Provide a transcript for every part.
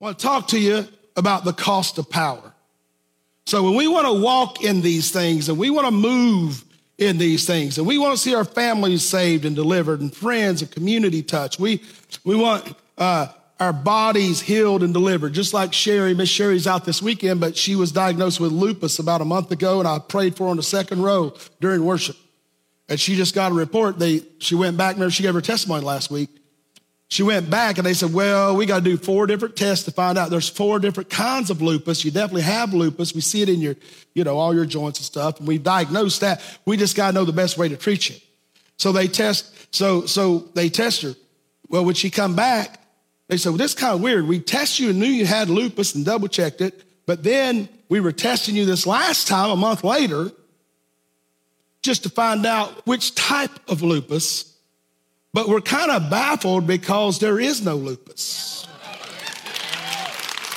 I want to talk to you about the cost of power. So when we want to walk in these things and we want to move in these things and we want to see our families saved and delivered and friends and community touched, we, we want uh, our bodies healed and delivered, just like Sherry. Miss Sherry's out this weekend, but she was diagnosed with lupus about a month ago, and I prayed for her on the second row during worship. And she just got a report. They, she went back, remember, she gave her testimony last week. She went back and they said, Well, we got to do four different tests to find out there's four different kinds of lupus. You definitely have lupus. We see it in your, you know, all your joints and stuff. And we've diagnosed that. We just got to know the best way to treat you. So they test, so, so they test her. Well, when she come back, they said, well, this is kind of weird. We tested you and knew you had lupus and double checked it, but then we were testing you this last time a month later just to find out which type of lupus, but we're kind of baffled because there is no lupus.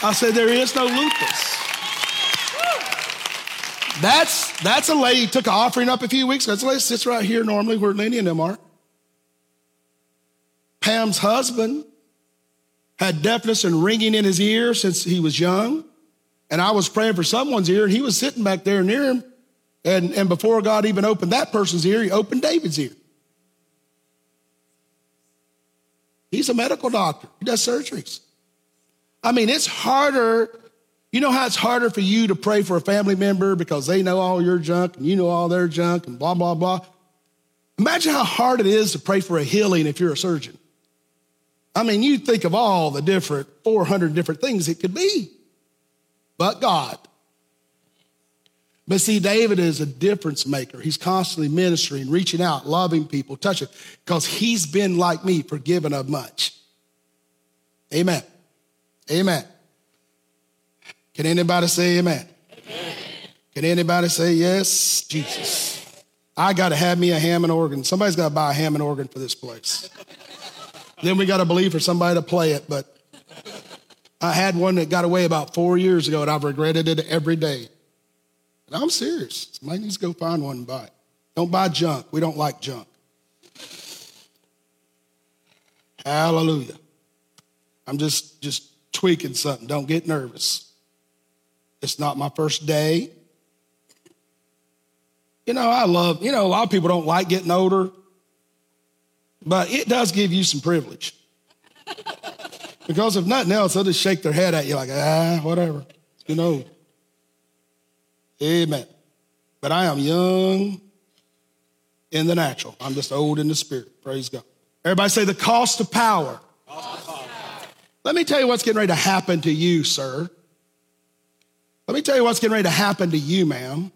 I said, there is no lupus. That's, that's a lady took an offering up a few weeks ago. That's a lady sits right here normally where Lenny and them are. Pam's husband had deafness and ringing in his ear since he was young. And I was praying for someone's ear, and he was sitting back there near him. And, and before God even opened that person's ear, he opened David's ear. He's a medical doctor, he does surgeries. I mean, it's harder. You know how it's harder for you to pray for a family member because they know all your junk and you know all their junk and blah, blah, blah. Imagine how hard it is to pray for a healing if you're a surgeon. I mean, you think of all the different 400 different things it could be, but God. But see, David is a difference maker. He's constantly ministering, reaching out, loving people, touching, because he's been like me, forgiven of much. Amen. Amen. Can anybody say amen? amen? Can anybody say yes, Jesus? I got to have me a Hammond organ. Somebody's got to buy a Hammond organ for this place. Then we got to believe for somebody to play it. But I had one that got away about four years ago, and I've regretted it every day. I'm serious. Somebody needs to go find one and buy it. Don't buy junk. We don't like junk. Hallelujah. I'm just just tweaking something. Don't get nervous. It's not my first day. You know, I love, you know, a lot of people don't like getting older. But it does give you some privilege. because if nothing else, they'll just shake their head at you like, ah, whatever. You know. Amen. But I am young in the natural. I'm just old in the spirit. Praise God. Everybody say the cost of power. Cost of power. Let me tell you what's getting ready to happen to you, sir. Let me tell you what's getting ready to happen to you, ma'am.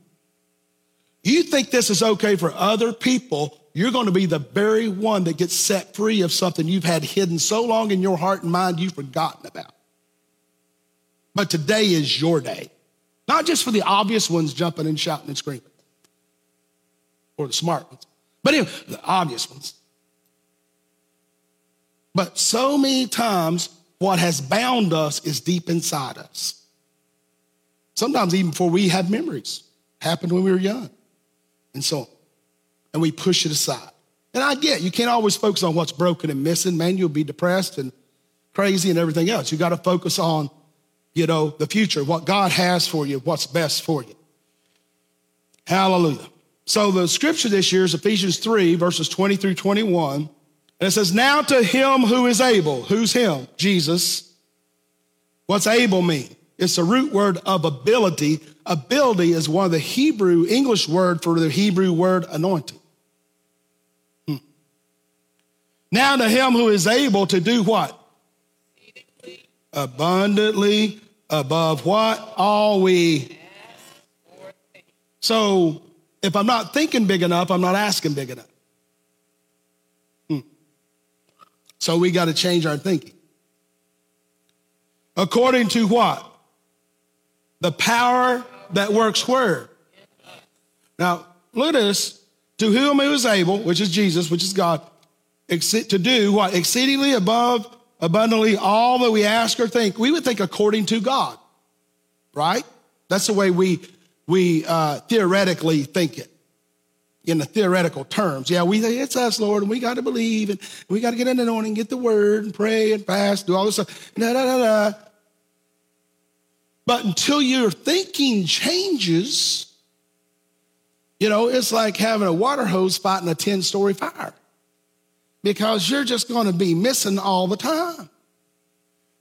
You think this is okay for other people, you're going to be the very one that gets set free of something you've had hidden so long in your heart and mind you've forgotten about. But today is your day. Not just for the obvious ones jumping and shouting and screaming, or the smart ones, but even the obvious ones. But so many times, what has bound us is deep inside us. Sometimes, even before we have memories, happened when we were young, and so on and we push it aside. And I get you can't always focus on what's broken and missing, man. You'll be depressed and crazy and everything else. You got to focus on, you know, the future, what God has for you, what's best for you. Hallelujah. So the scripture this year is Ephesians 3, verses 20 through 21. And it says, Now to him who is able, who's him? Jesus. What's able mean? It's a root word of ability. Ability is one of the Hebrew, English word for the Hebrew word anointing. Hmm. Now to him who is able to do what? Abundantly above what? All we. So if I'm not thinking big enough, I'm not asking big enough. Hmm. So we got to change our thinking. According to what? The power that works where? Now, look at this. To whom he was able, which is Jesus, which is God, to do what? Exceedingly above, abundantly, all that we ask or think. We would think according to God, right? That's the way we, we uh, theoretically think it in the theoretical terms. Yeah, we think it's us, Lord, and we got to believe, and we got to get an anointing, get the word, and pray and fast, do all this stuff. Da, da, da, da. But until your thinking changes, you know, it's like having a water hose fighting a 10 story fire because you're just going to be missing all the time.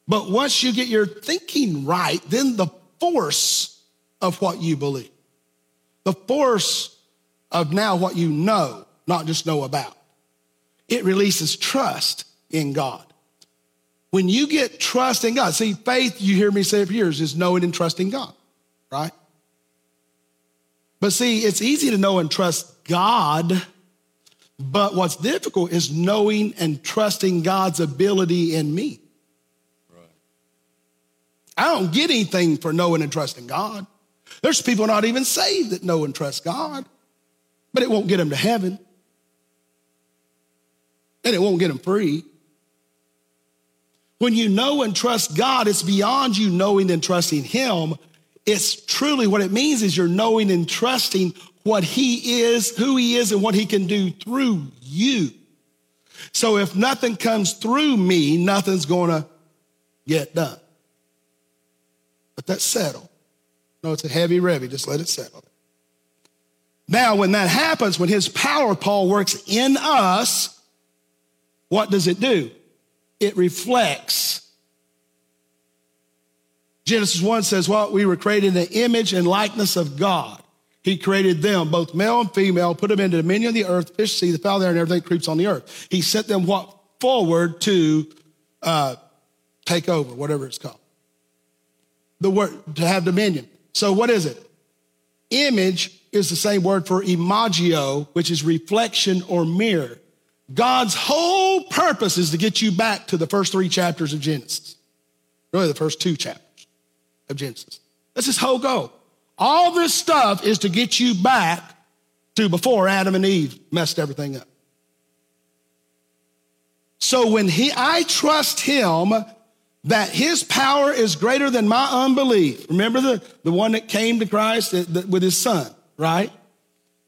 But once you get your thinking right, then the force of what you believe, the force of now what you know, not just know about, it releases trust in God. When you get trust in God, see, faith, you hear me say for years, is knowing and trusting God, right? But see, it's easy to know and trust God, but what's difficult is knowing and trusting God's ability in me. I don't get anything for knowing and trusting God. There's people not even saved that know and trust God, but it won't get them to heaven. And it won't get them free. When you know and trust God, it's beyond you knowing and trusting Him. It's truly what it means is you're knowing and trusting what He is, who He is, and what He can do through you. So if nothing comes through me, nothing's going to get done. Let that settle. No, it's a heavy revy. Just let it settle. Now, when that happens, when his power, Paul, works in us, what does it do? It reflects. Genesis 1 says, What? Well, we were created in the image and likeness of God. He created them, both male and female, put them into dominion of the earth, fish, sea, the fowl there, and everything creeps on the earth. He sent them what? Forward to uh, take over, whatever it's called the word to have dominion. So what is it? Image is the same word for imagio, which is reflection or mirror. God's whole purpose is to get you back to the first three chapters of Genesis. Really, the first two chapters of Genesis. That's his whole goal. All this stuff is to get you back to before Adam and Eve messed everything up. So when he, I trust him that his power is greater than my unbelief. Remember the, the one that came to Christ uh, with his son, right?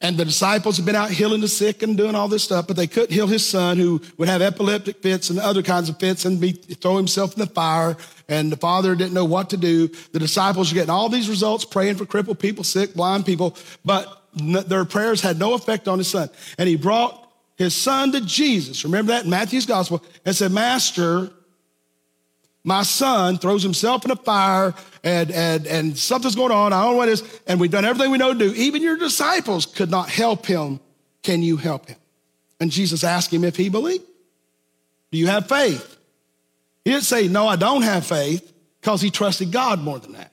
And the disciples had been out healing the sick and doing all this stuff, but they couldn't heal his son who would have epileptic fits and other kinds of fits and be, throw himself in the fire. And the father didn't know what to do. The disciples were getting all these results, praying for crippled people, sick, blind people, but their prayers had no effect on his son. And he brought his son to Jesus. Remember that in Matthew's gospel and said, Master, my son throws himself in a fire and, and, and something's going on. I don't know what it is. And we've done everything we know to do. Even your disciples could not help him. Can you help him? And Jesus asked him if he believed. Do you have faith? He didn't say, No, I don't have faith, because he trusted God more than that.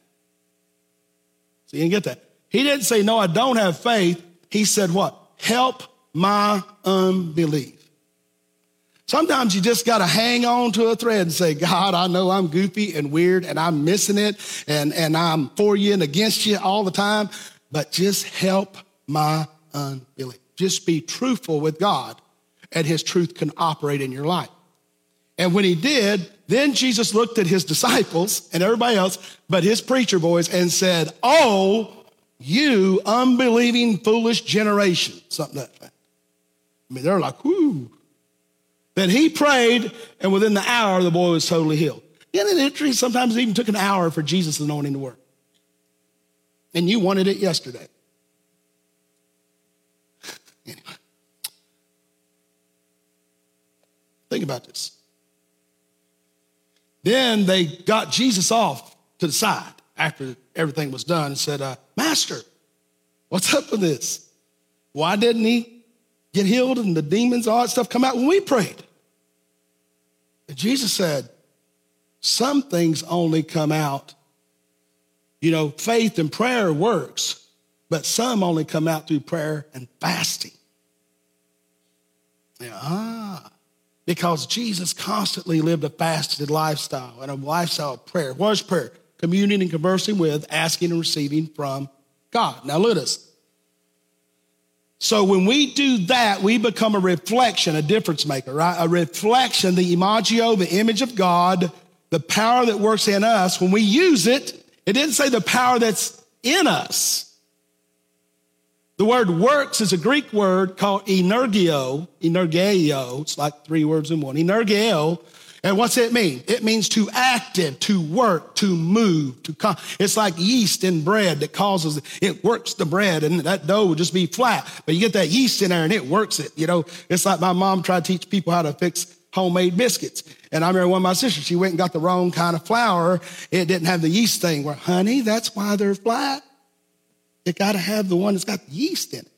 So you didn't get that. He didn't say, No, I don't have faith. He said, What? Help my unbelief. Sometimes you just got to hang on to a thread and say, God, I know I'm goofy and weird and I'm missing it and, and I'm for you and against you all the time, but just help my unbelief. Just be truthful with God and his truth can operate in your life. And when he did, then Jesus looked at his disciples and everybody else, but his preacher boys, and said, Oh, you unbelieving, foolish generation. Something like that. I mean, they're like, whoo, that he prayed, and within the hour, the boy was totally healed. Isn't it interesting? Sometimes it even took an hour for Jesus' anointing to work. And you wanted it yesterday. anyway. Think about this. Then they got Jesus off to the side after everything was done and said, uh, Master, what's up with this? Why didn't he get healed and the demons, all that stuff come out when we prayed? Jesus said, some things only come out. You know, faith and prayer works, but some only come out through prayer and fasting. Yeah, ah, because Jesus constantly lived a fasted lifestyle and a lifestyle of prayer. What is prayer? Communing and conversing with, asking and receiving from God. Now, look at us. So when we do that, we become a reflection, a difference maker, right? A reflection, the imagio, the image of God, the power that works in us. When we use it, it didn't say the power that's in us. The word works is a Greek word called energio, energeo. It's like three words in one. Energeo. And what's it mean? It means to active, to work, to move, to come. It's like yeast in bread that causes it works the bread, and that dough will just be flat. But you get that yeast in there, and it works it. You know, it's like my mom tried to teach people how to fix homemade biscuits. And I remember one of my sisters, she went and got the wrong kind of flour. It didn't have the yeast thing. Well, honey, that's why they're flat. It got to have the one that's got the yeast in it.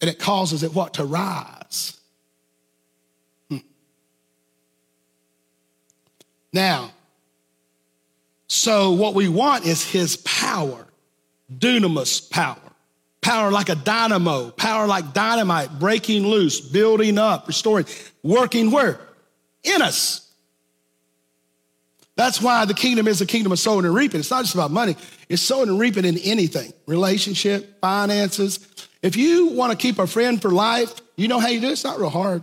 And it causes it what? To rise. Now, so what we want is his power, dunamis power. Power like a dynamo, power like dynamite, breaking loose, building up, restoring, working where? In us. That's why the kingdom is a kingdom of sowing and reaping. It's not just about money, it's sowing and reaping in anything relationship, finances. If you want to keep a friend for life, you know how you do it? It's not real hard.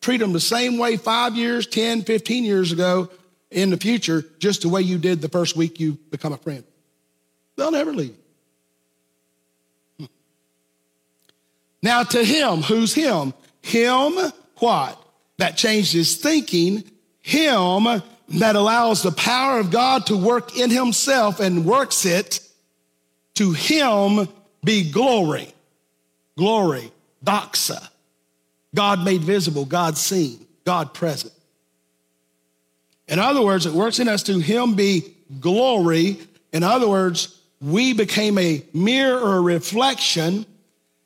Treat them the same way five years, 10, 15 years ago in the future, just the way you did the first week you become a friend. They'll never leave. Hmm. Now, to him, who's him? Him, what? That changed his thinking. Him that allows the power of God to work in himself and works it. To him be glory. Glory. Doxa. God made visible, God seen, God present. In other words, it works in us to him be glory. In other words, we became a mirror or a reflection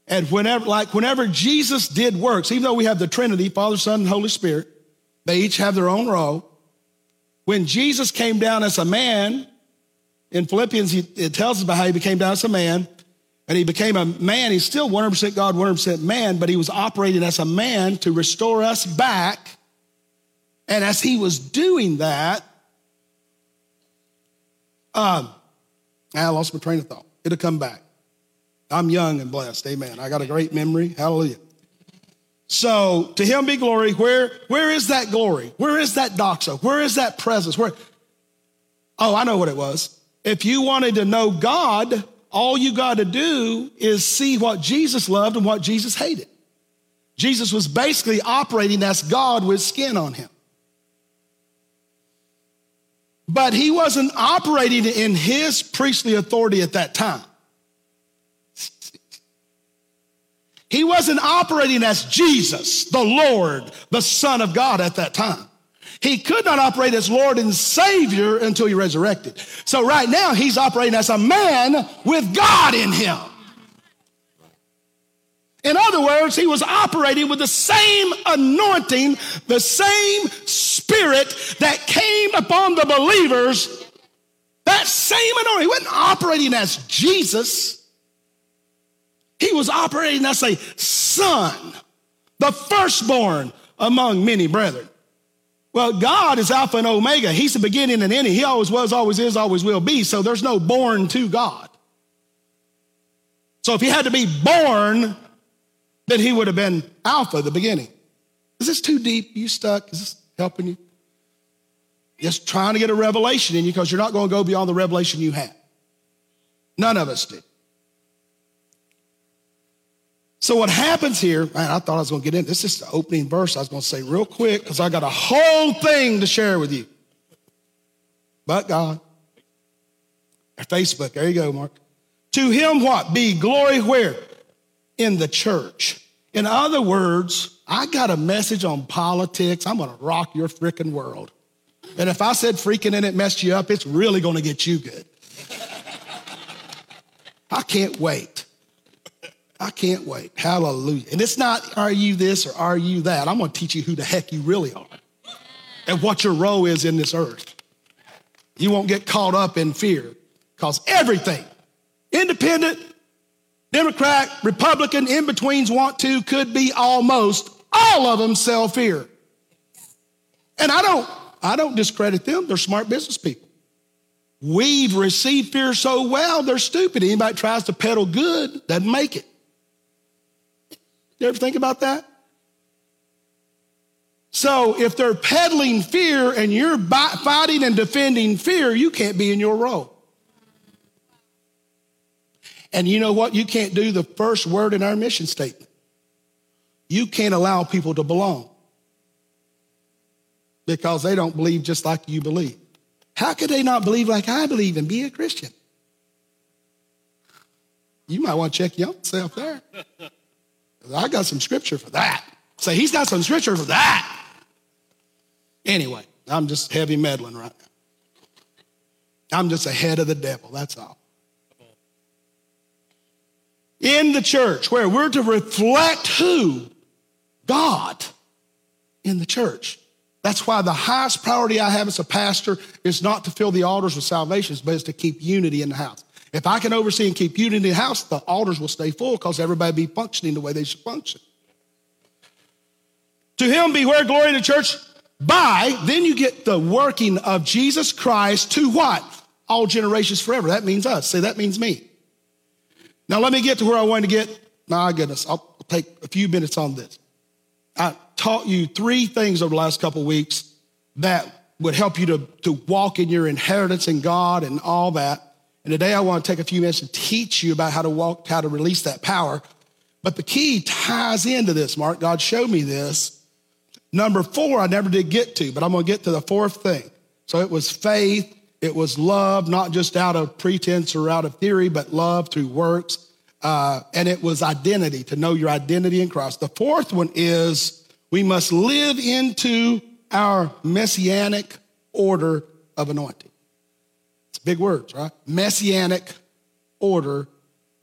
and whenever, like whenever Jesus did works, even though we have the Trinity, Father, Son, and Holy Spirit, they each have their own role. When Jesus came down as a man, in Philippians, it tells us about how he became down as a man, and he became a man. He's still 100% God, 100% man, but he was operating as a man to restore us back. And as he was doing that, um, I lost my train of thought. It'll come back. I'm young and blessed. Amen. I got a great memory. Hallelujah. So to him be glory. Where, where is that glory? Where is that doxa? Where is that presence? Where? Oh, I know what it was. If you wanted to know God, all you got to do is see what Jesus loved and what Jesus hated. Jesus was basically operating as God with skin on him. But he wasn't operating in his priestly authority at that time. He wasn't operating as Jesus, the Lord, the Son of God at that time. He could not operate as Lord and Savior until he resurrected. So right now, he's operating as a man with God in him. In other words, he was operating with the same anointing, the same spirit that came upon the believers. That same anointing. He wasn't operating as Jesus. He was operating as a son, the firstborn among many brethren. Well, God is Alpha and Omega. He's the beginning and ending. He always was, always is, always will be. So there's no born to God. So if he had to be born, then he would have been Alpha, the beginning. Is this too deep? Are You stuck? Is this helping you? Just trying to get a revelation in you because you're not going to go beyond the revelation you have. None of us do. So what happens here, man, I thought I was going to get in. This is the opening verse I was going to say real quick because I got a whole thing to share with you. But God. Facebook, there you go, Mark. To him what? Be glory where? In the church. In other words, I got a message on politics. I'm going to rock your freaking world. And if I said freaking and it messed you up, it's really going to get you good. I can't wait. I can't wait. Hallelujah. And it's not, are you this or are you that? I'm going to teach you who the heck you really are and what your role is in this earth. You won't get caught up in fear because everything, independent, Democrat, Republican, in betweens want to, could be almost all of them sell fear. And I don't, I don't discredit them. They're smart business people. We've received fear so well, they're stupid. Anybody tries to peddle good doesn't make it. You ever think about that? So if they're peddling fear and you're fighting and defending fear, you can't be in your role. And you know what? You can't do the first word in our mission statement. You can't allow people to belong. because they don't believe just like you believe. How could they not believe like I believe and be a Christian? You might want to check yourself there. I got some scripture for that. Say, he's got some scripture for that. Anyway, I'm just heavy meddling right now. I'm just ahead of the devil, that's all. In the church, where we're to reflect who? God in the church. That's why the highest priority I have as a pastor is not to fill the altars with salvations, but is to keep unity in the house. If I can oversee and keep unity in the house, the altars will stay full because everybody be functioning the way they should function. To him be where glory in the church by, then you get the working of Jesus Christ to what? All generations forever. That means us. Say, that means me. Now let me get to where I want to get. My goodness, I'll take a few minutes on this. I taught you three things over the last couple weeks that would help you to, to walk in your inheritance in God and all that. And today I want to take a few minutes to teach you about how to walk, how to release that power. But the key ties into this, Mark. God showed me this. Number four, I never did get to, but I'm going to get to the fourth thing. So it was faith, it was love, not just out of pretense or out of theory, but love through works. Uh, and it was identity, to know your identity in Christ. The fourth one is we must live into our messianic order of anointing. Big words, right? Messianic order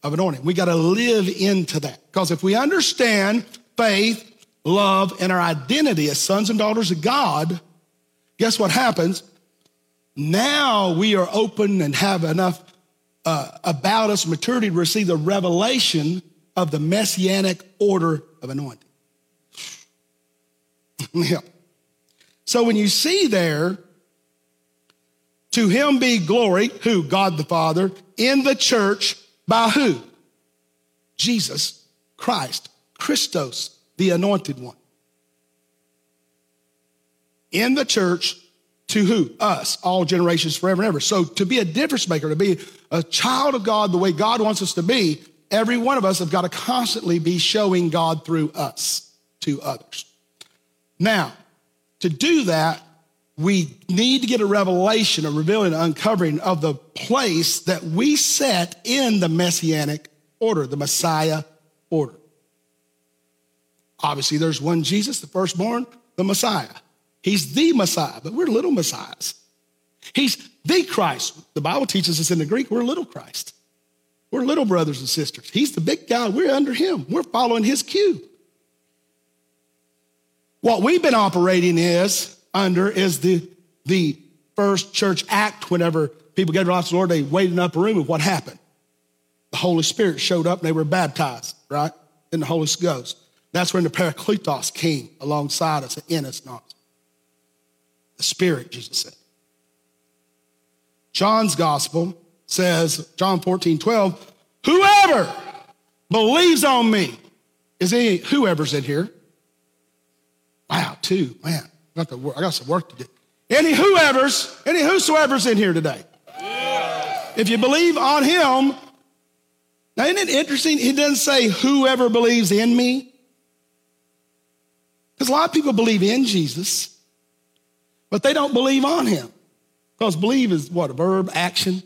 of anointing. We got to live into that. Because if we understand faith, love, and our identity as sons and daughters of God, guess what happens? Now we are open and have enough uh, about us maturity to receive the revelation of the messianic order of anointing. yeah. So when you see there, to him be glory, who? God the Father, in the church, by who? Jesus Christ, Christos, the anointed one. In the church, to who? Us, all generations forever and ever. So to be a difference maker, to be a child of God the way God wants us to be, every one of us have got to constantly be showing God through us to others. Now, to do that, we need to get a revelation, a revealing, an uncovering of the place that we set in the messianic order, the Messiah order. Obviously, there's one Jesus, the firstborn, the Messiah. He's the Messiah, but we're little Messiahs. He's the Christ. The Bible teaches us in the Greek, we're little Christ. We're little brothers and sisters. He's the big guy. We're under him. We're following his cue. What we've been operating is under is the, the first church act whenever people gave to the Lord, they waited in the upper room and what happened? The Holy Spirit showed up and they were baptized, right? In the Holy Ghost. That's when the Parakletos came alongside us in us, not the Spirit, Jesus said. John's gospel says, John 14, 12, whoever believes on me, is any whoever's in here? Wow, two, man, the, I got some work to do. Any whoever's, any whosoever's in here today. If you believe on him, now isn't it interesting? He doesn't say whoever believes in me. Because a lot of people believe in Jesus, but they don't believe on him. Because believe is what? A verb, action.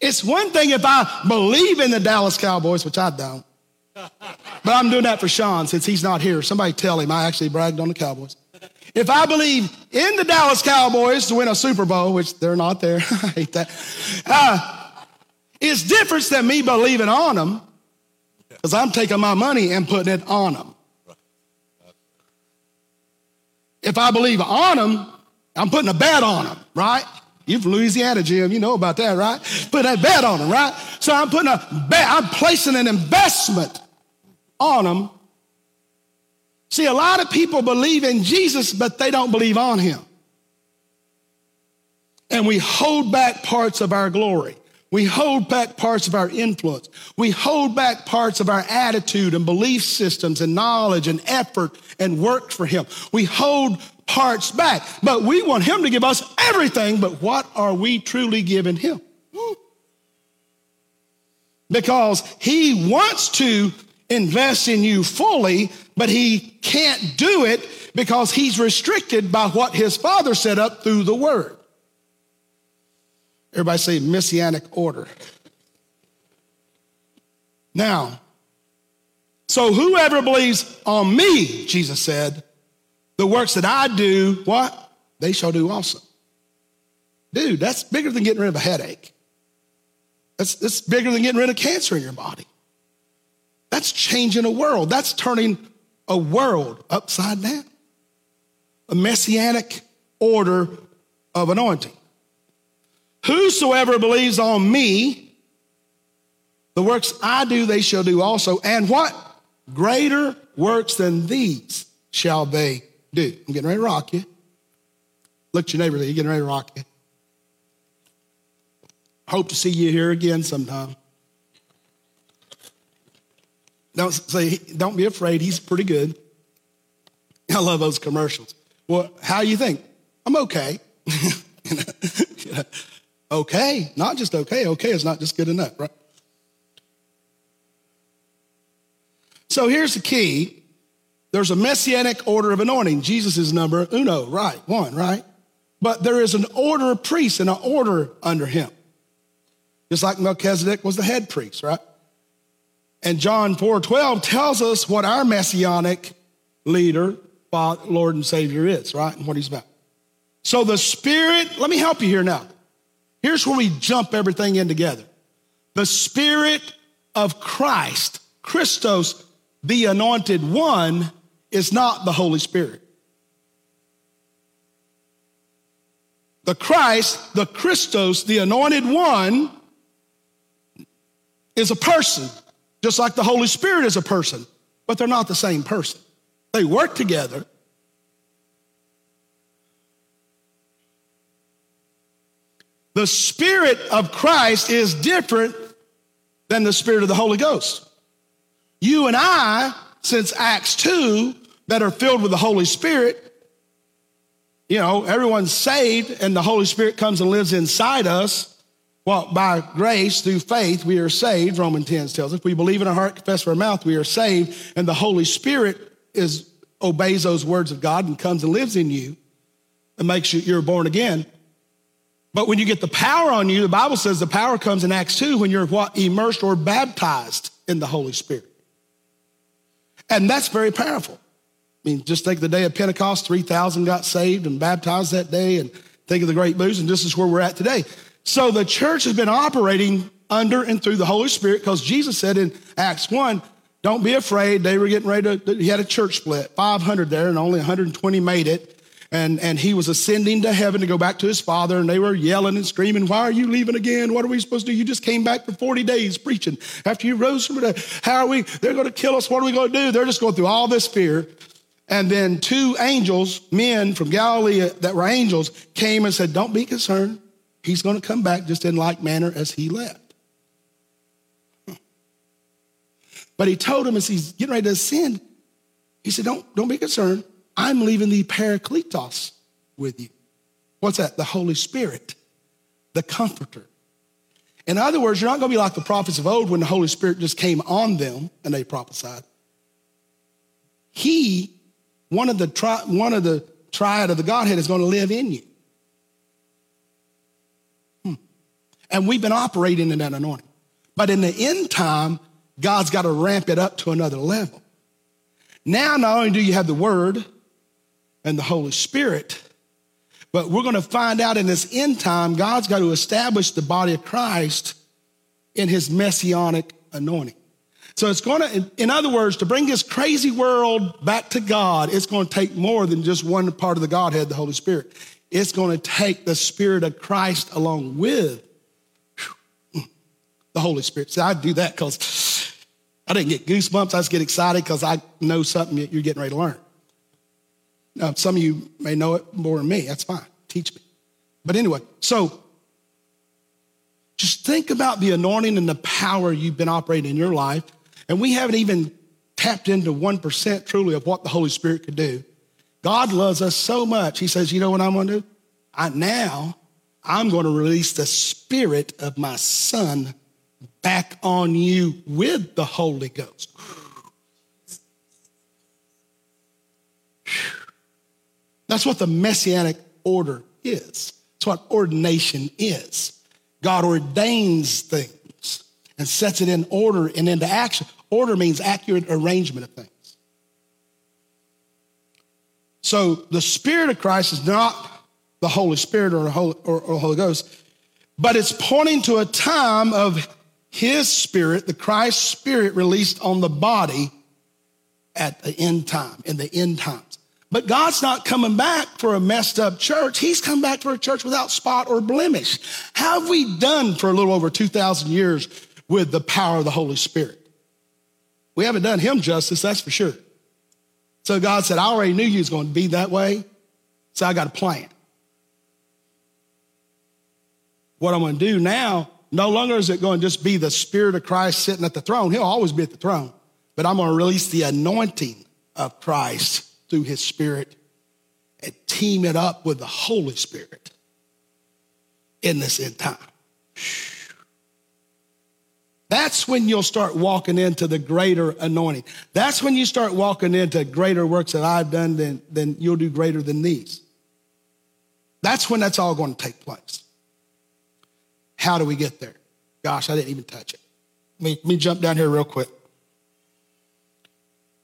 It's one thing if I believe in the Dallas Cowboys, which I don't, but I'm doing that for Sean since he's not here. Somebody tell him I actually bragged on the Cowboys. If I believe in the Dallas Cowboys to win a Super Bowl, which they're not there, I hate that, uh, it's different than me believing on them because I'm taking my money and putting it on them. If I believe on them, I'm putting a bet on them, right? You're from Louisiana, Jim. You know about that, right? Put that bet on them, right? So I'm putting a bet, I'm placing an investment on them. See, a lot of people believe in Jesus, but they don't believe on him. And we hold back parts of our glory. We hold back parts of our influence. We hold back parts of our attitude and belief systems and knowledge and effort and work for Him. We hold parts back, but we want Him to give us everything. But what are we truly giving Him? Because He wants to invest in you fully, but He can't do it because he's restricted by what his father set up through the word. Everybody say messianic order. Now, so whoever believes on me, Jesus said, the works that I do, what? They shall do also. Dude, that's bigger than getting rid of a headache. That's, that's bigger than getting rid of cancer in your body. That's changing a world. That's turning a world upside down. A messianic order of anointing. Whosoever believes on me, the works I do, they shall do also. And what? Greater works than these shall they do. I'm getting ready to rock you. Look at your neighbor, you're getting ready to rock you. Hope to see you here again sometime. Don't say, don't be afraid. He's pretty good. I love those commercials. Well, how you think? I'm okay. okay, not just okay. Okay is not just good enough, right? So here's the key. There's a messianic order of anointing. Jesus is number uno, right? One, right? But there is an order of priests and an order under him. Just like Melchizedek was the head priest, right? And John 4 12 tells us what our messianic leader, Lord and Savior is, right? And what he's about. So the Spirit, let me help you here now. Here's where we jump everything in together. The Spirit of Christ, Christos, the anointed one, is not the Holy Spirit. The Christ, the Christos, the anointed one, is a person, just like the Holy Spirit is a person, but they're not the same person. They work together. The Spirit of Christ is different than the Spirit of the Holy Ghost. You and I, since Acts 2, that are filled with the Holy Spirit, you know, everyone's saved and the Holy Spirit comes and lives inside us. Well, by grace through faith, we are saved, Romans 10 tells us. If we believe in our heart, confess with our mouth, we are saved, and the Holy Spirit is obeys those words of God and comes and lives in you and makes you you're born again. But when you get the power on you, the Bible says the power comes in Acts 2 when you're what immersed or baptized in the Holy Spirit. And that's very powerful. I mean, just take the day of Pentecost, 3,000 got saved and baptized that day, and think of the great boost, and this is where we're at today. So the church has been operating under and through the Holy Spirit because Jesus said in Acts 1, don't be afraid. They were getting ready to, he had a church split, 500 there, and only 120 made it. And, and he was ascending to heaven to go back to his father, and they were yelling and screaming, Why are you leaving again? What are we supposed to do? You just came back for 40 days preaching after you rose from the. How are we? They're going to kill us. What are we going to do? They're just going through all this fear. And then two angels, men from Galilee uh, that were angels, came and said, Don't be concerned. He's going to come back just in like manner as he left. But he told him as he's getting ready to ascend, he said, Don't, don't be concerned. I'm leaving the Parakletos with you. What's that? The Holy Spirit, the Comforter. In other words, you're not going to be like the prophets of old when the Holy Spirit just came on them and they prophesied. He, one of the, tri- one of the triad of the Godhead, is going to live in you. And we've been operating in that anointing. But in the end time, God's got to ramp it up to another level. Now, not only do you have the Word and the Holy Spirit, but we're going to find out in this end time, God's got to establish the body of Christ in his messianic anointing. So it's going to, in other words, to bring this crazy world back to God, it's going to take more than just one part of the Godhead, the Holy Spirit. It's going to take the Spirit of Christ along with the Holy Spirit. See, I do that because I didn't get goosebumps. I just get excited because I know something you're getting ready to learn. Now, some of you may know it more than me. That's fine. Teach me. But anyway, so just think about the anointing and the power you've been operating in your life. And we haven't even tapped into 1% truly of what the Holy Spirit could do. God loves us so much. He says, You know what I'm going to do? I, now I'm going to release the spirit of my son back on you with the Holy Ghost. That's what the messianic order is. That's what ordination is. God ordains things and sets it in order and into action. Order means accurate arrangement of things. So the Spirit of Christ is not the Holy Spirit or, Holy, or, or Holy Ghost, but it's pointing to a time of His Spirit, the Christ Spirit released on the body at the end time, in the end times. But God's not coming back for a messed up church. He's come back for a church without spot or blemish. How have we done for a little over 2,000 years with the power of the Holy Spirit? We haven't done him justice, that's for sure. So God said, I already knew you was going to be that way, so I got a plan. What I'm going to do now, no longer is it going to just be the Spirit of Christ sitting at the throne. He'll always be at the throne. But I'm going to release the anointing of Christ through his Spirit and team it up with the Holy Spirit in this end time. That's when you'll start walking into the greater anointing. That's when you start walking into greater works that I've done, then, then you'll do greater than these. That's when that's all going to take place. How do we get there? Gosh, I didn't even touch it. Let me, let me jump down here real quick.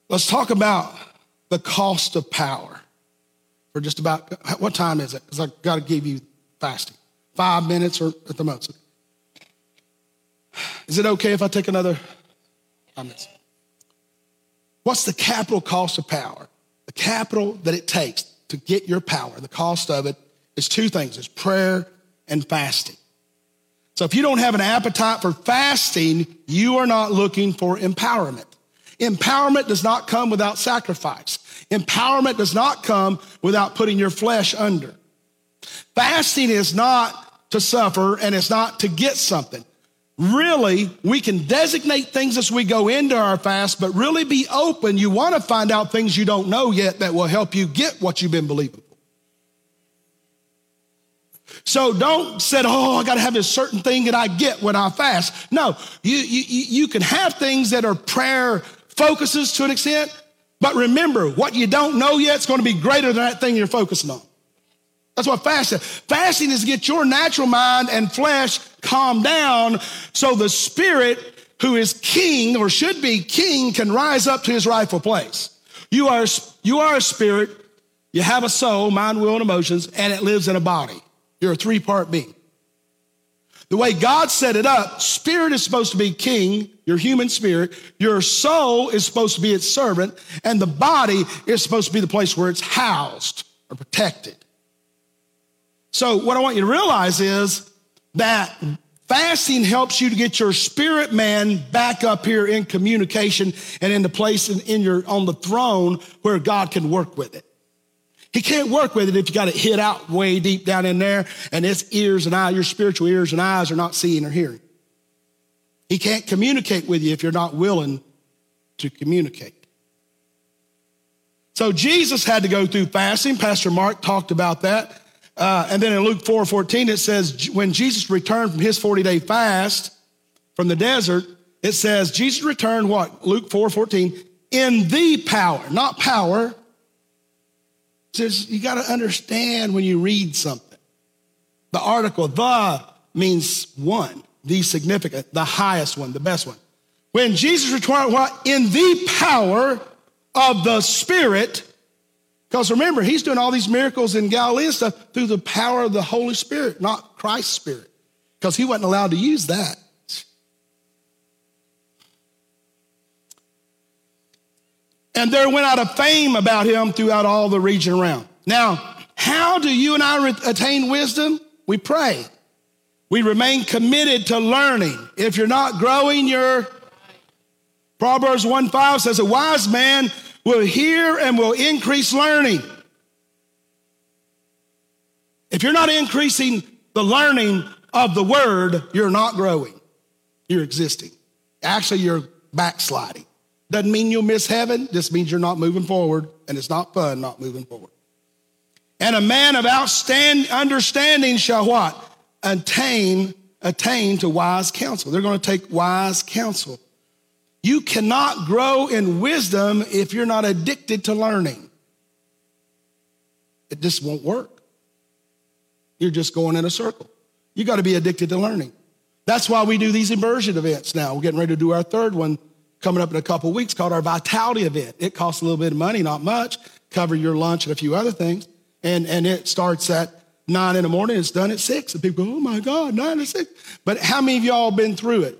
Let's talk about the cost of power for just about what time is it? Because I've got to give you fasting. Five minutes or at the most. Is it okay if I take another five minutes? What's the capital cost of power? The capital that it takes to get your power, the cost of it is two things it's prayer and fasting. So if you don't have an appetite for fasting, you are not looking for empowerment. Empowerment does not come without sacrifice. Empowerment does not come without putting your flesh under. Fasting is not to suffer and it's not to get something. Really, we can designate things as we go into our fast, but really be open. You want to find out things you don't know yet that will help you get what you've been believing. So don't say, oh, I got to have this certain thing that I get when I fast. No, you, you, you can have things that are prayer focuses to an extent, but remember, what you don't know yet is going to be greater than that thing you're focusing on. That's what fasting. Fasting is to get your natural mind and flesh calmed down so the spirit who is king or should be king can rise up to his rightful place. You are, you are a spirit, you have a soul, mind, will, and emotions, and it lives in a body. You're a three part being. The way God set it up, spirit is supposed to be king, your human spirit. Your soul is supposed to be its servant, and the body is supposed to be the place where it's housed or protected. So, what I want you to realize is that fasting helps you to get your spirit man back up here in communication and in the place in, in your on the throne where God can work with it. He can't work with it if you got it hid out way deep down in there and his ears and eyes, your spiritual ears and eyes are not seeing or hearing. He can't communicate with you if you're not willing to communicate. So Jesus had to go through fasting. Pastor Mark talked about that. Uh, and then in Luke 4 14, it says, when Jesus returned from his 40 day fast from the desert, it says, Jesus returned what? Luke 4 14, in the power, not power, says you got to understand when you read something. The article, the means one, the significant, the highest one, the best one. When Jesus returned, what? In the power of the Spirit, because remember, he's doing all these miracles in Galilee and stuff through the power of the Holy Spirit, not Christ's Spirit, because he wasn't allowed to use that. And there went out a fame about him throughout all the region around. Now, how do you and I re- attain wisdom? We pray. We remain committed to learning. If you're not growing, you're. Proverbs 1 5 says, A wise man will hear and will increase learning. If you're not increasing the learning of the word, you're not growing. You're existing. Actually, you're backsliding. Doesn't mean you'll miss heaven, just means you're not moving forward, and it's not fun not moving forward. And a man of outstanding understanding shall what? Attain, attain to wise counsel. They're going to take wise counsel. You cannot grow in wisdom if you're not addicted to learning. It just won't work. You're just going in a circle. You got to be addicted to learning. That's why we do these immersion events now. We're getting ready to do our third one coming up in a couple weeks called our vitality event. It costs a little bit of money, not much, cover your lunch and a few other things. And, and it starts at nine in the morning, it's done at six. And people go, oh my God, nine to six. But how many of y'all been through it?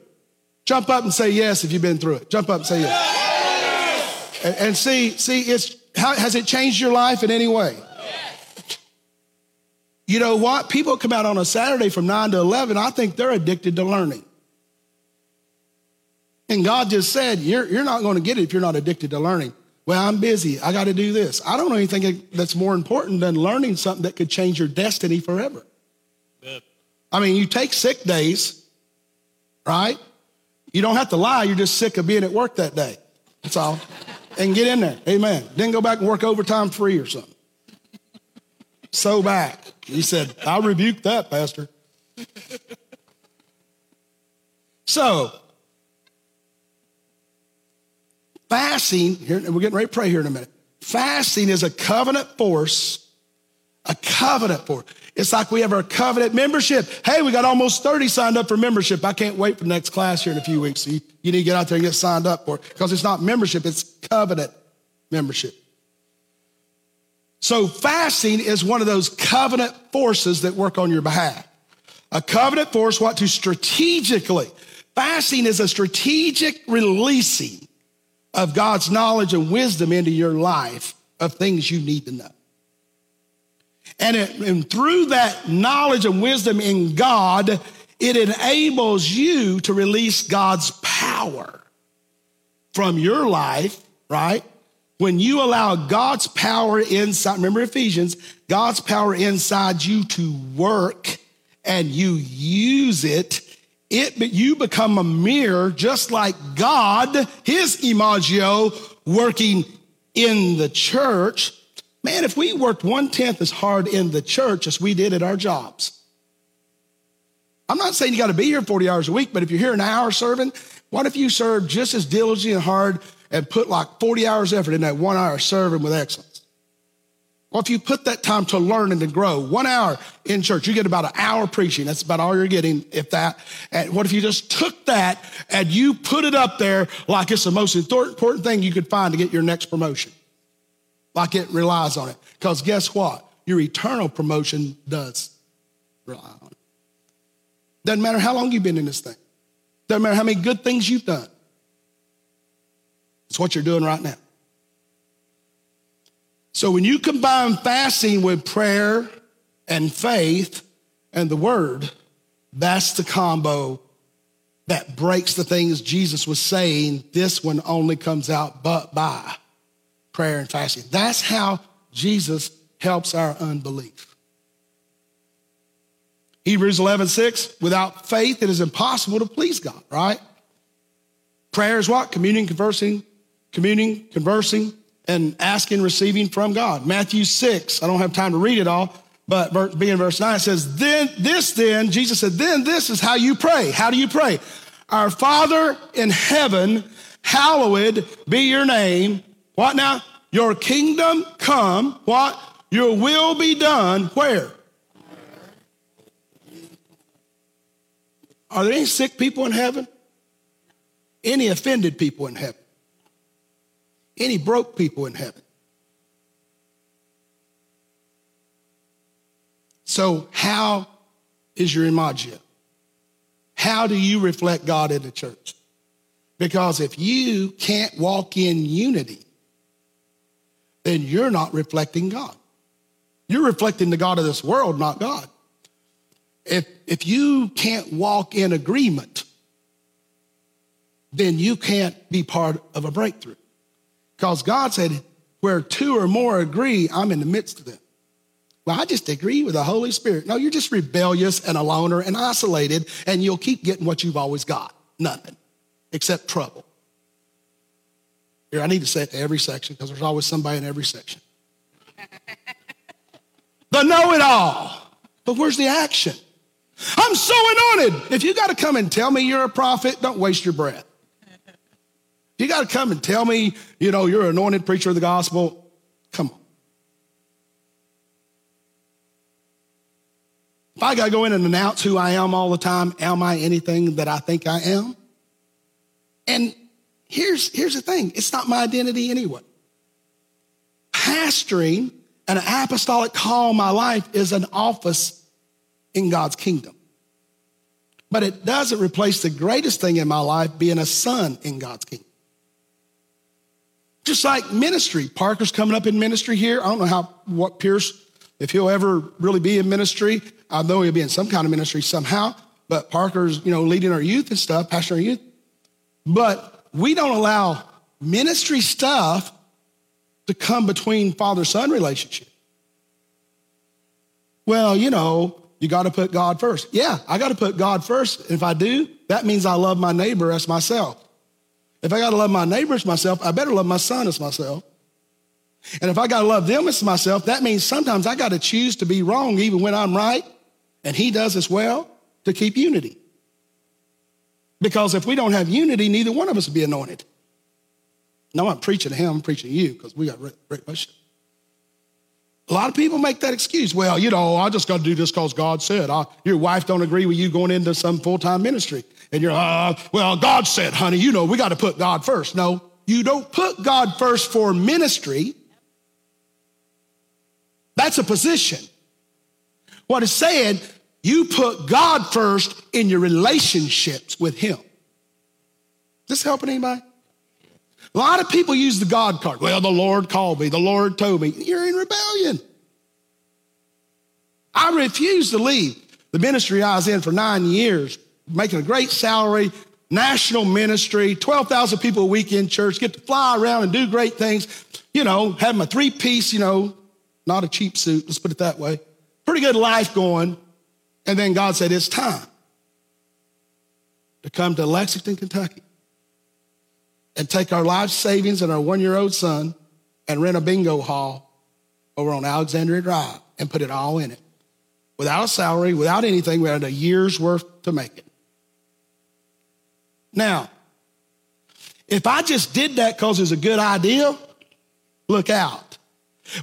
Jump up and say yes if you've been through it. Jump up and say yes. And, and see, see, it's how, has it changed your life in any way? You know what? People come out on a Saturday from 9 to 11, I think they're addicted to learning. And God just said, You're, you're not going to get it if you're not addicted to learning. Well, I'm busy. I got to do this. I don't know anything that's more important than learning something that could change your destiny forever. I mean, you take sick days, right? You don't have to lie. You're just sick of being at work that day. That's all. and get in there. Amen. Then go back and work overtime free or something. So back. He said, I rebuke that, Pastor. So, fasting, here, we're getting ready to pray here in a minute. Fasting is a covenant force, a covenant force. It's like we have our covenant membership. Hey, we got almost 30 signed up for membership. I can't wait for the next class here in a few weeks. So you, you need to get out there and get signed up for it because it's not membership, it's covenant membership. So fasting is one of those covenant forces that work on your behalf. A covenant force, what to strategically. Fasting is a strategic releasing of God's knowledge and wisdom into your life of things you need to know. And, it, and through that knowledge and wisdom in God, it enables you to release God's power from your life, right? When you allow God's power inside, remember Ephesians, God's power inside you to work and you use it, it but you become a mirror just like God, his imagio, working in the church. Man, if we worked one tenth as hard in the church as we did at our jobs. I'm not saying you got to be here 40 hours a week, but if you're here an hour serving, what if you serve just as diligently and hard and put like 40 hours effort in that one hour serving with excellence. Well, if you put that time to learn and to grow, one hour in church, you get about an hour preaching. That's about all you're getting, if that. And what if you just took that and you put it up there like it's the most important thing you could find to get your next promotion? Like it relies on it. Because guess what? Your eternal promotion does rely on it. Doesn't matter how long you've been in this thing. Doesn't matter how many good things you've done. It's what you're doing right now. So when you combine fasting with prayer and faith and the word, that's the combo that breaks the things Jesus was saying. This one only comes out but by prayer and fasting. That's how Jesus helps our unbelief. Hebrews 11, 6, without faith, it is impossible to please God, right? Prayer is what? Communion, conversing communing, conversing, and asking, receiving from God. Matthew 6, I don't have time to read it all, but being verse 9 says, Then this then, Jesus said, Then this is how you pray. How do you pray? Our Father in heaven, hallowed be your name. What now? Your kingdom come. What? Your will be done. Where? Are there any sick people in heaven? Any offended people in heaven? Any broke people in heaven. So, how is your imagia? How do you reflect God in the church? Because if you can't walk in unity, then you're not reflecting God. You're reflecting the God of this world, not God. If, if you can't walk in agreement, then you can't be part of a breakthrough. Because God said, where two or more agree, I'm in the midst of them. Well, I just agree with the Holy Spirit. No, you're just rebellious and a loner and isolated, and you'll keep getting what you've always got nothing except trouble. Here, I need to say it to every section because there's always somebody in every section. the know it all. But where's the action? I'm so anointed. If you got to come and tell me you're a prophet, don't waste your breath. You got to come and tell me, you know, you're an anointed preacher of the gospel. Come on. If I got to go in and announce who I am all the time, am I anything that I think I am? And here's, here's the thing it's not my identity anyway. Pastoring an apostolic call in my life is an office in God's kingdom. But it doesn't replace the greatest thing in my life being a son in God's kingdom. Just like ministry. Parker's coming up in ministry here. I don't know how, what Pierce, if he'll ever really be in ministry. I know he'll be in some kind of ministry somehow. But Parker's, you know, leading our youth and stuff, pastoring our youth. But we don't allow ministry stuff to come between father son relationship. Well, you know, you got to put God first. Yeah, I got to put God first. If I do, that means I love my neighbor as myself. If I got to love my neighbor as myself, I better love my son as myself. And if I got to love them as myself, that means sometimes I got to choose to be wrong even when I'm right and he does as well to keep unity. Because if we don't have unity, neither one of us will be anointed. No, I'm preaching to him, I'm preaching to you because we got great relationship. A lot of people make that excuse. Well, you know, I just got to do this because God said. I, your wife don't agree with you going into some full-time ministry. And you're, uh, well, God said, honey, you know, we got to put God first. No, you don't put God first for ministry. That's a position. What it's saying, you put God first in your relationships with Him. This helping anybody? A lot of people use the God card. Well, the Lord called me, the Lord told me. You're in rebellion. I refuse to leave the ministry I was in for nine years, making a great salary, national ministry, 12,000 people a week in church, get to fly around and do great things, you know, have my three piece, you know, not a cheap suit, let's put it that way. Pretty good life going. And then God said, it's time to come to Lexington, Kentucky and take our life savings and our one year old son and rent a bingo hall over on Alexandria Drive and put it all in it. Without a salary, without anything, we had a year's worth to make it. Now, if I just did that because it's a good idea, look out.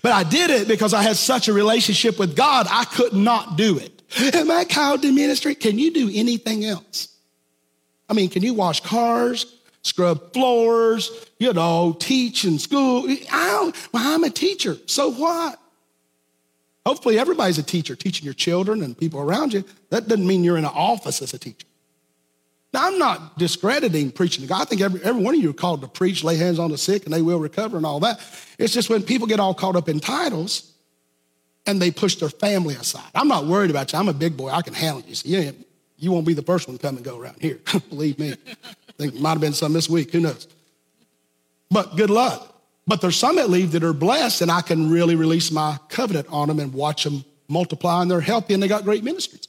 But I did it because I had such a relationship with God, I could not do it. Am I called to ministry? Can you do anything else? I mean, can you wash cars? Scrub floors, you know, teach in school. Well, I'm a teacher. So what? Hopefully, everybody's a teacher, teaching your children and people around you. That doesn't mean you're in an office as a teacher. Now, I'm not discrediting preaching to God. I think every, every one of you are called to preach, lay hands on the sick, and they will recover and all that. It's just when people get all caught up in titles and they push their family aside. I'm not worried about you. I'm a big boy. I can handle you. So, yeah, you won't be the first one to come and go around here. Believe me. It might have been some this week. Who knows? But good luck. But there's some that leave that are blessed, and I can really release my covenant on them and watch them multiply, and they're healthy and they got great ministries.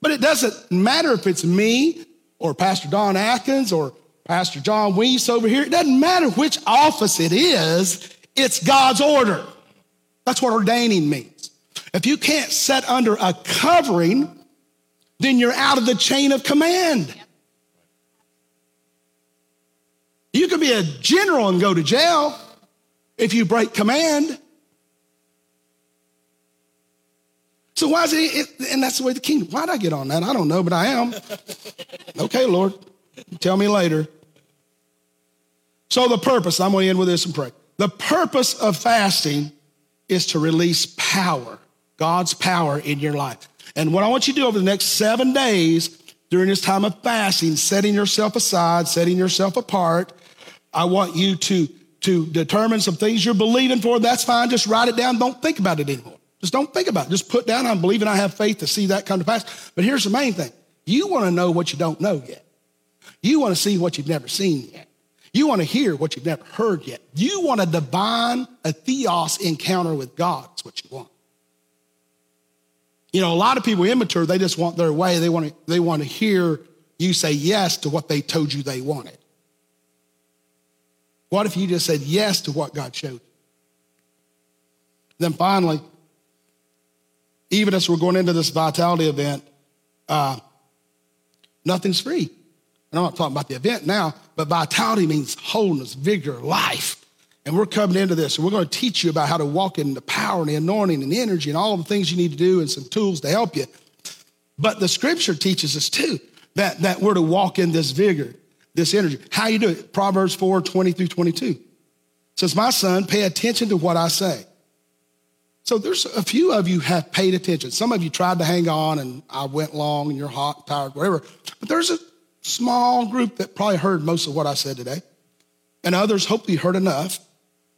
But it doesn't matter if it's me or Pastor Don Atkins or Pastor John Weiss over here. It doesn't matter which office it is, it's God's order. That's what ordaining means. If you can't set under a covering, then you're out of the chain of command. You could be a general and go to jail if you break command. So why is it, it, and that's the way the kingdom, why'd I get on that? I don't know, but I am. Okay, Lord, tell me later. So the purpose, I'm going to end with this and pray. The purpose of fasting is to release power, God's power in your life. And what I want you to do over the next seven days during this time of fasting, setting yourself aside, setting yourself apart, I want you to, to determine some things you're believing for. That's fine. Just write it down. Don't think about it anymore. Just don't think about it. Just put down, I'm believing I have faith to see that come to pass. But here's the main thing. You want to know what you don't know yet. You want to see what you've never seen yet. You want to hear what you've never heard yet. You want a divine, a theos encounter with God. That's what you want. You know, a lot of people immature, they just want their way. They want to, they want to hear you say yes to what they told you they wanted. What if you just said yes to what God showed you? Then finally, even as we're going into this vitality event, uh, nothing's free. And I'm not talking about the event now, but vitality means wholeness, vigor, life. And we're coming into this, and we're going to teach you about how to walk in the power and the anointing and the energy and all the things you need to do and some tools to help you. But the scripture teaches us too that, that we're to walk in this vigor, this energy. How you do it? Proverbs 4 20 through 22 says, My son, pay attention to what I say. So there's a few of you have paid attention. Some of you tried to hang on and I went long and you're hot, tired, whatever. But there's a small group that probably heard most of what I said today. And others hopefully heard enough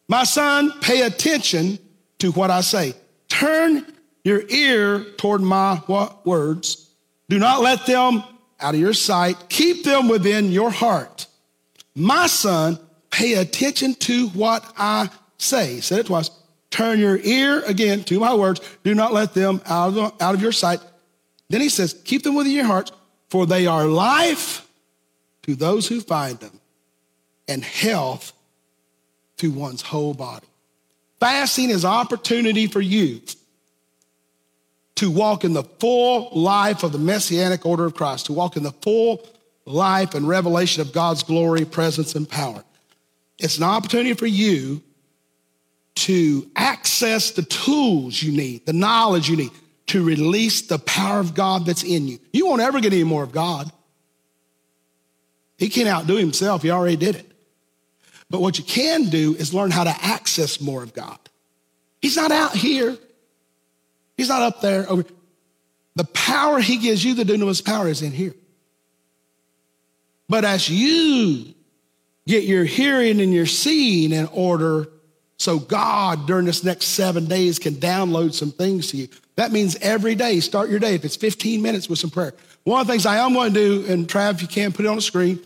my son, pay attention to what I say. Turn your ear toward my what words. Do not let them out of your sight. Keep them within your heart. My son, pay attention to what I say. Said it twice. Turn your ear again to my words. Do not let them out of, out of your sight. Then he says, keep them within your heart, for they are life to those who find them and health to one's whole body. Fasting is opportunity for you to walk in the full life of the messianic order of Christ, to walk in the full life and revelation of God's glory, presence, and power. It's an opportunity for you to access the tools you need, the knowledge you need to release the power of God that's in you. You won't ever get any more of God. He can't outdo himself, he already did it. But what you can do is learn how to access more of God. He's not out here. He's not up there. Over. The power he gives you, the dunamis power, is in here. But as you get your hearing and your seeing in order, so God during this next seven days can download some things to you. That means every day, start your day. If it's 15 minutes with some prayer. One of the things I am going to do, and Trav, if you can put it on the screen,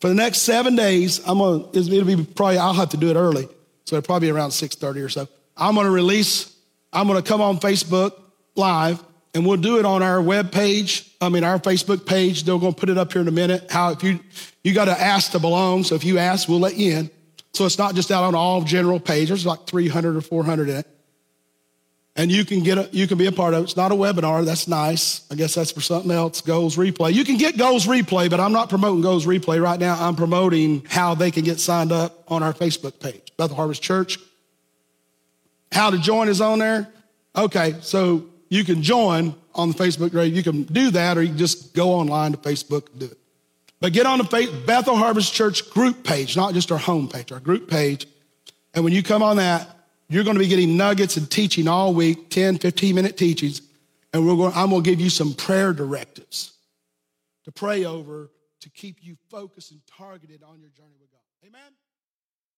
for the next seven days, I'm gonna, it'll be probably, I'll have to do it early. So it'll probably be around 6.30 or so. I'm gonna release, I'm gonna come on Facebook live and we'll do it on our web page. I mean, our Facebook page. They're gonna put it up here in a minute. How if you, you gotta ask to belong. So if you ask, we'll let you in. So it's not just out on all general pages. There's like 300 or 400 in it and you can get a, you can be a part of it. It's not a webinar. That's nice. I guess that's for something else. Goals replay. You can get goals replay, but I'm not promoting goals replay right now. I'm promoting how they can get signed up on our Facebook page, Bethel Harvest Church. How to join is on there. Okay, so you can join on the Facebook page. You can do that, or you can just go online to Facebook and do it. But get on the Bethel Harvest Church group page, not just our home page, our group page. And when you come on that, you're going to be getting nuggets and teaching all week, 10, 15 minute teachings. And we're going, I'm going to give you some prayer directives to pray over to keep you focused and targeted on your journey with God. Amen?